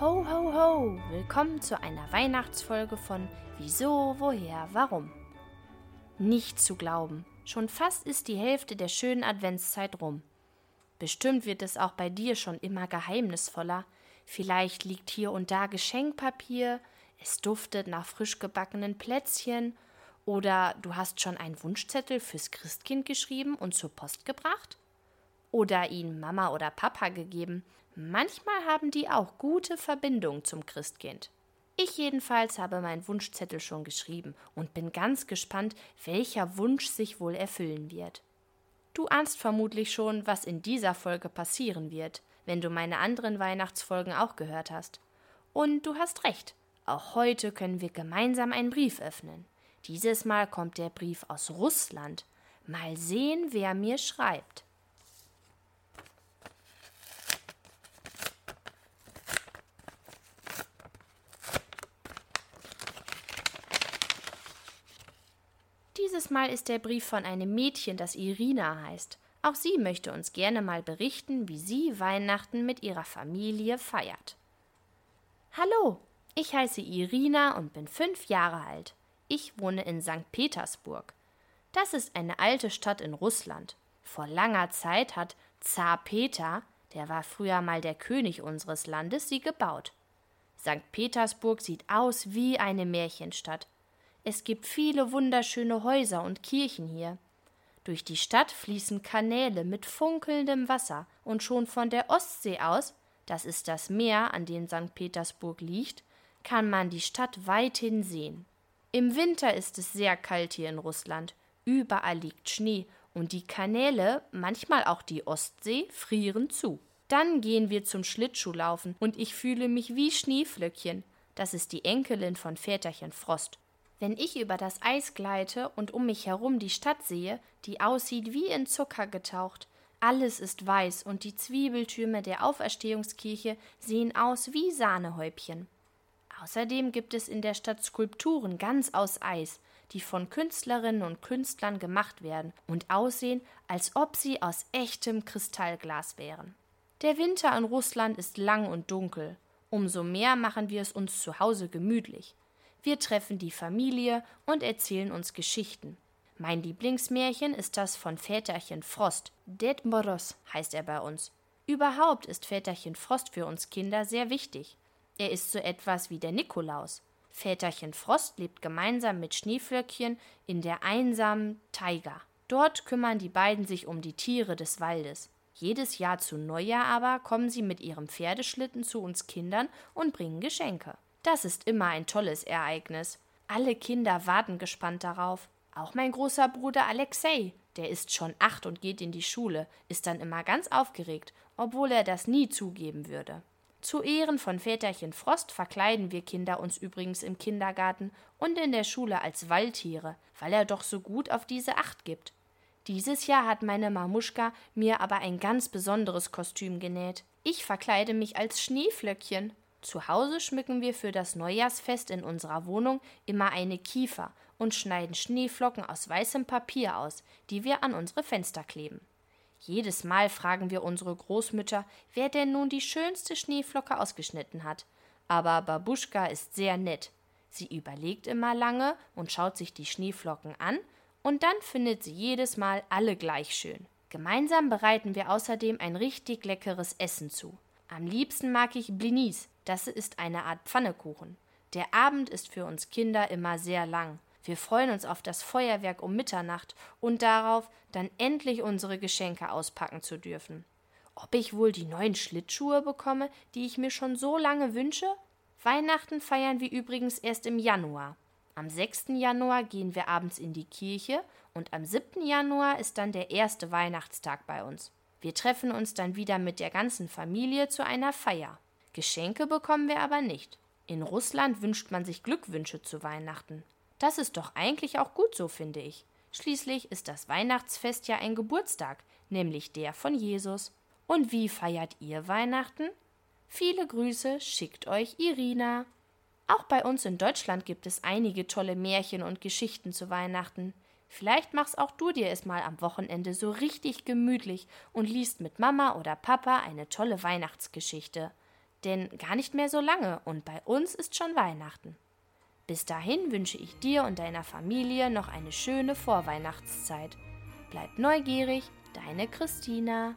Ho, ho, ho! Willkommen zu einer Weihnachtsfolge von Wieso, Woher, Warum. Nicht zu glauben, schon fast ist die Hälfte der schönen Adventszeit rum. Bestimmt wird es auch bei dir schon immer geheimnisvoller. Vielleicht liegt hier und da Geschenkpapier, es duftet nach frisch gebackenen Plätzchen, oder du hast schon einen Wunschzettel fürs Christkind geschrieben und zur Post gebracht? Oder ihn Mama oder Papa gegeben Manchmal haben die auch gute Verbindungen zum Christkind. Ich jedenfalls habe meinen Wunschzettel schon geschrieben und bin ganz gespannt, welcher Wunsch sich wohl erfüllen wird. Du ahnst vermutlich schon, was in dieser Folge passieren wird, wenn du meine anderen Weihnachtsfolgen auch gehört hast. Und du hast recht, auch heute können wir gemeinsam einen Brief öffnen. Dieses Mal kommt der Brief aus Russland. Mal sehen, wer mir schreibt. Dieses Mal ist der Brief von einem Mädchen, das Irina heißt. Auch sie möchte uns gerne mal berichten, wie sie Weihnachten mit ihrer Familie feiert. Hallo, ich heiße Irina und bin fünf Jahre alt. Ich wohne in St. Petersburg. Das ist eine alte Stadt in Russland. Vor langer Zeit hat Zar Peter, der war früher mal der König unseres Landes, sie gebaut. St. Petersburg sieht aus wie eine Märchenstadt. Es gibt viele wunderschöne Häuser und Kirchen hier. Durch die Stadt fließen Kanäle mit funkelndem Wasser, und schon von der Ostsee aus, das ist das Meer, an dem St. Petersburg liegt, kann man die Stadt weithin sehen. Im Winter ist es sehr kalt hier in Russland. Überall liegt Schnee und die Kanäle, manchmal auch die Ostsee, frieren zu. Dann gehen wir zum Schlittschuhlaufen und ich fühle mich wie Schneeflöckchen. Das ist die Enkelin von Väterchen Frost. Wenn ich über das Eis gleite und um mich herum die Stadt sehe, die aussieht wie in Zucker getaucht, alles ist weiß und die Zwiebeltürme der Auferstehungskirche sehen aus wie Sahnehäubchen. Außerdem gibt es in der Stadt Skulpturen ganz aus Eis, die von Künstlerinnen und Künstlern gemacht werden und aussehen, als ob sie aus echtem Kristallglas wären. Der Winter in Russland ist lang und dunkel. Umso mehr machen wir es uns zu Hause gemütlich. Wir treffen die Familie und erzählen uns Geschichten. Mein Lieblingsmärchen ist das von Väterchen Frost. Ded Moros heißt er bei uns. Überhaupt ist Väterchen Frost für uns Kinder sehr wichtig. Er ist so etwas wie der Nikolaus. Väterchen Frost lebt gemeinsam mit Schneeflöckchen in der einsamen Taiga. Dort kümmern die beiden sich um die Tiere des Waldes. Jedes Jahr zu Neujahr aber kommen sie mit ihrem Pferdeschlitten zu uns Kindern und bringen Geschenke. Das ist immer ein tolles Ereignis. Alle Kinder warten gespannt darauf. Auch mein großer Bruder Alexei, der ist schon acht und geht in die Schule, ist dann immer ganz aufgeregt, obwohl er das nie zugeben würde. Zu Ehren von Väterchen Frost verkleiden wir Kinder uns übrigens im Kindergarten und in der Schule als Waldtiere, weil er doch so gut auf diese Acht gibt. Dieses Jahr hat meine Mamuschka mir aber ein ganz besonderes Kostüm genäht. Ich verkleide mich als Schneeflöckchen. Zu Hause schmücken wir für das Neujahrsfest in unserer Wohnung immer eine Kiefer und schneiden Schneeflocken aus weißem Papier aus, die wir an unsere Fenster kleben. Jedes Mal fragen wir unsere Großmütter, wer denn nun die schönste Schneeflocke ausgeschnitten hat. Aber Babuschka ist sehr nett. Sie überlegt immer lange und schaut sich die Schneeflocken an, und dann findet sie jedes Mal alle gleich schön. Gemeinsam bereiten wir außerdem ein richtig leckeres Essen zu. Am liebsten mag ich Blinis, das ist eine Art Pfannekuchen. Der Abend ist für uns Kinder immer sehr lang. Wir freuen uns auf das Feuerwerk um Mitternacht und darauf, dann endlich unsere Geschenke auspacken zu dürfen. Ob ich wohl die neuen Schlittschuhe bekomme, die ich mir schon so lange wünsche? Weihnachten feiern wir übrigens erst im Januar. Am 6. Januar gehen wir abends in die Kirche und am 7. Januar ist dann der erste Weihnachtstag bei uns. Wir treffen uns dann wieder mit der ganzen Familie zu einer Feier. Geschenke bekommen wir aber nicht. In Russland wünscht man sich Glückwünsche zu Weihnachten. Das ist doch eigentlich auch gut so, finde ich. Schließlich ist das Weihnachtsfest ja ein Geburtstag, nämlich der von Jesus. Und wie feiert ihr Weihnachten? Viele Grüße schickt euch Irina. Auch bei uns in Deutschland gibt es einige tolle Märchen und Geschichten zu Weihnachten. Vielleicht machst auch du dir es mal am Wochenende so richtig gemütlich und liest mit Mama oder Papa eine tolle Weihnachtsgeschichte. denn gar nicht mehr so lange und bei uns ist schon Weihnachten. Bis dahin wünsche ich dir und deiner Familie noch eine schöne Vorweihnachtszeit. Bleib neugierig, deine Christina.